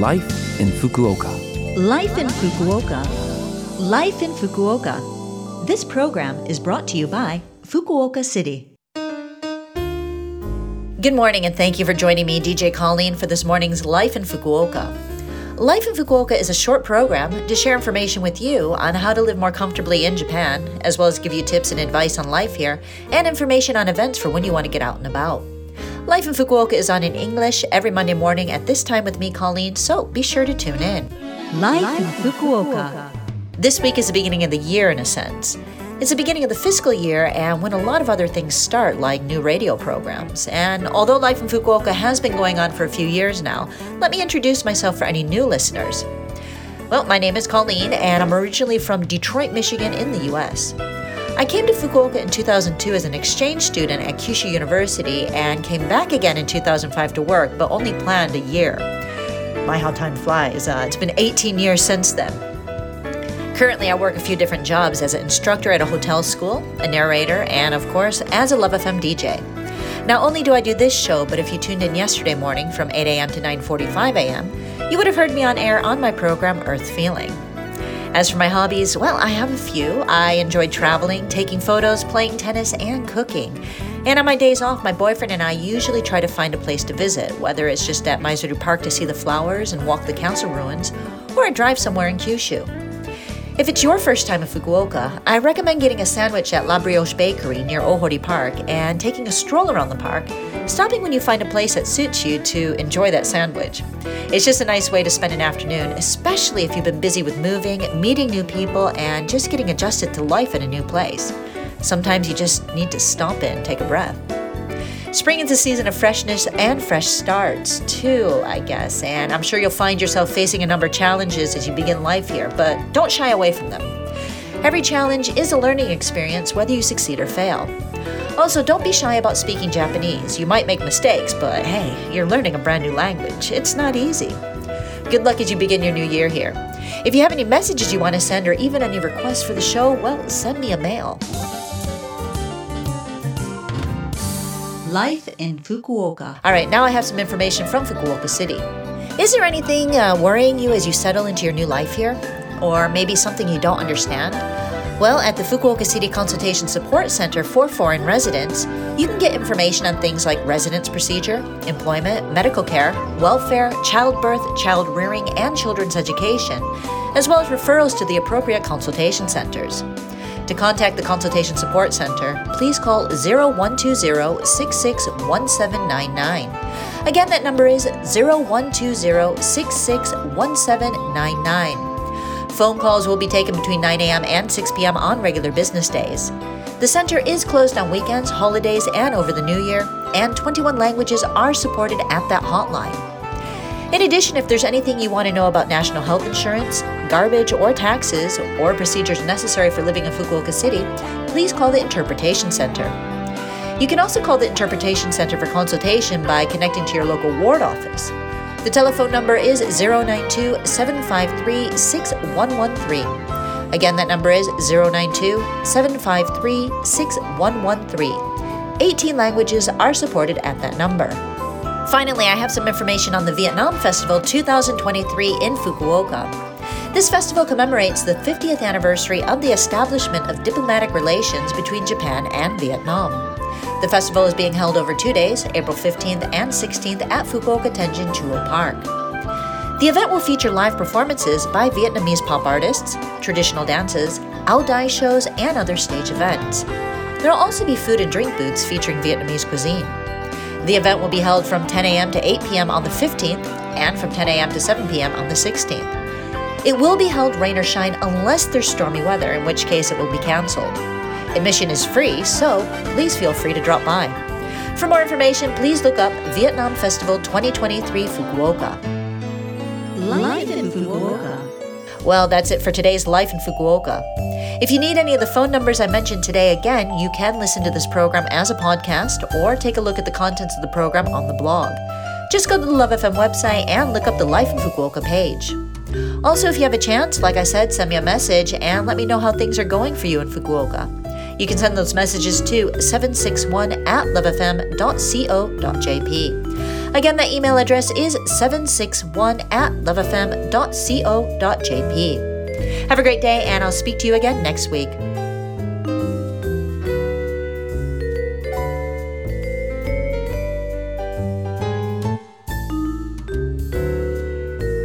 Life in Fukuoka. Life in Fukuoka. Life in Fukuoka. This program is brought to you by Fukuoka City. Good morning, and thank you for joining me, DJ Colleen, for this morning's Life in Fukuoka. Life in Fukuoka is a short program to share information with you on how to live more comfortably in Japan, as well as give you tips and advice on life here and information on events for when you want to get out and about. Life in Fukuoka is on in English every Monday morning at this time with me, Colleen, so be sure to tune in. Life in Fukuoka. This week is the beginning of the year in a sense. It's the beginning of the fiscal year and when a lot of other things start, like new radio programs. And although Life in Fukuoka has been going on for a few years now, let me introduce myself for any new listeners. Well, my name is Colleen, and I'm originally from Detroit, Michigan, in the US. I came to Fukuoka in 2002 as an exchange student at Kyushu University and came back again in 2005 to work, but only planned a year. My, how time flies. Uh, it's been 18 years since then. Currently, I work a few different jobs as an instructor at a hotel school, a narrator, and of course, as a Love FM DJ. Not only do I do this show, but if you tuned in yesterday morning from 8 a.m. to 9:45 a.m., you would have heard me on air on my program Earth Feeling. As for my hobbies, well, I have a few. I enjoy traveling, taking photos, playing tennis, and cooking. And on my days off, my boyfriend and I usually try to find a place to visit, whether it's just at Maizuru Park to see the flowers and walk the council ruins, or a drive somewhere in Kyushu. If it's your first time in Fukuoka, I recommend getting a sandwich at La Brioche Bakery near Ohori Park and taking a stroll around the park, stopping when you find a place that suits you to enjoy that sandwich. It's just a nice way to spend an afternoon, especially if you've been busy with moving, meeting new people, and just getting adjusted to life in a new place. Sometimes you just need to stop in, take a breath. Spring is a season of freshness and fresh starts, too, I guess, and I'm sure you'll find yourself facing a number of challenges as you begin life here, but don't shy away from them. Every challenge is a learning experience, whether you succeed or fail. Also, don't be shy about speaking Japanese. You might make mistakes, but hey, you're learning a brand new language. It's not easy. Good luck as you begin your new year here. If you have any messages you want to send or even any requests for the show, well, send me a mail. Life in Fukuoka. All right, now I have some information from Fukuoka City. Is there anything uh, worrying you as you settle into your new life here? Or maybe something you don't understand? Well, at the Fukuoka City Consultation Support Center for Foreign Residents, you can get information on things like residence procedure, employment, medical care, welfare, childbirth, child rearing, and children's education, as well as referrals to the appropriate consultation centers. To contact the Consultation Support Center, please call 0120 661799. Again, that number is 0120 661799. Phone calls will be taken between 9 a.m. and 6 p.m. on regular business days. The center is closed on weekends, holidays, and over the new year, and 21 languages are supported at that hotline. In addition, if there's anything you want to know about national health insurance, garbage or taxes, or procedures necessary for living in Fukuoka City, please call the Interpretation Center. You can also call the Interpretation Center for consultation by connecting to your local ward office. The telephone number is 092 753 6113. Again, that number is 092 753 6113. 18 languages are supported at that number. Finally, I have some information on the Vietnam Festival 2023 in Fukuoka. This festival commemorates the 50th anniversary of the establishment of diplomatic relations between Japan and Vietnam. The festival is being held over two days, April 15th and 16th, at Fukuoka Tenjin Chuo Park. The event will feature live performances by Vietnamese pop artists, traditional dances, ao dai shows, and other stage events. There will also be food and drink booths featuring Vietnamese cuisine. The event will be held from 10 a.m. to 8 p.m. on the 15th and from 10 a.m. to 7 p.m. on the 16th. It will be held rain or shine unless there's stormy weather, in which case it will be canceled. Admission is free, so please feel free to drop by. For more information, please look up Vietnam Festival 2023 Fukuoka. Life in Fukuoka. Well, that's it for today's Life in Fukuoka. If you need any of the phone numbers I mentioned today, again, you can listen to this program as a podcast or take a look at the contents of the program on the blog. Just go to the Love FM website and look up the Life in Fukuoka page. Also, if you have a chance, like I said, send me a message and let me know how things are going for you in Fukuoka. You can send those messages to 761 at lovefm.co.jp. Again, that email address is 761 at lovefm.co.jp. Have a great day, and I'll speak to you again next week.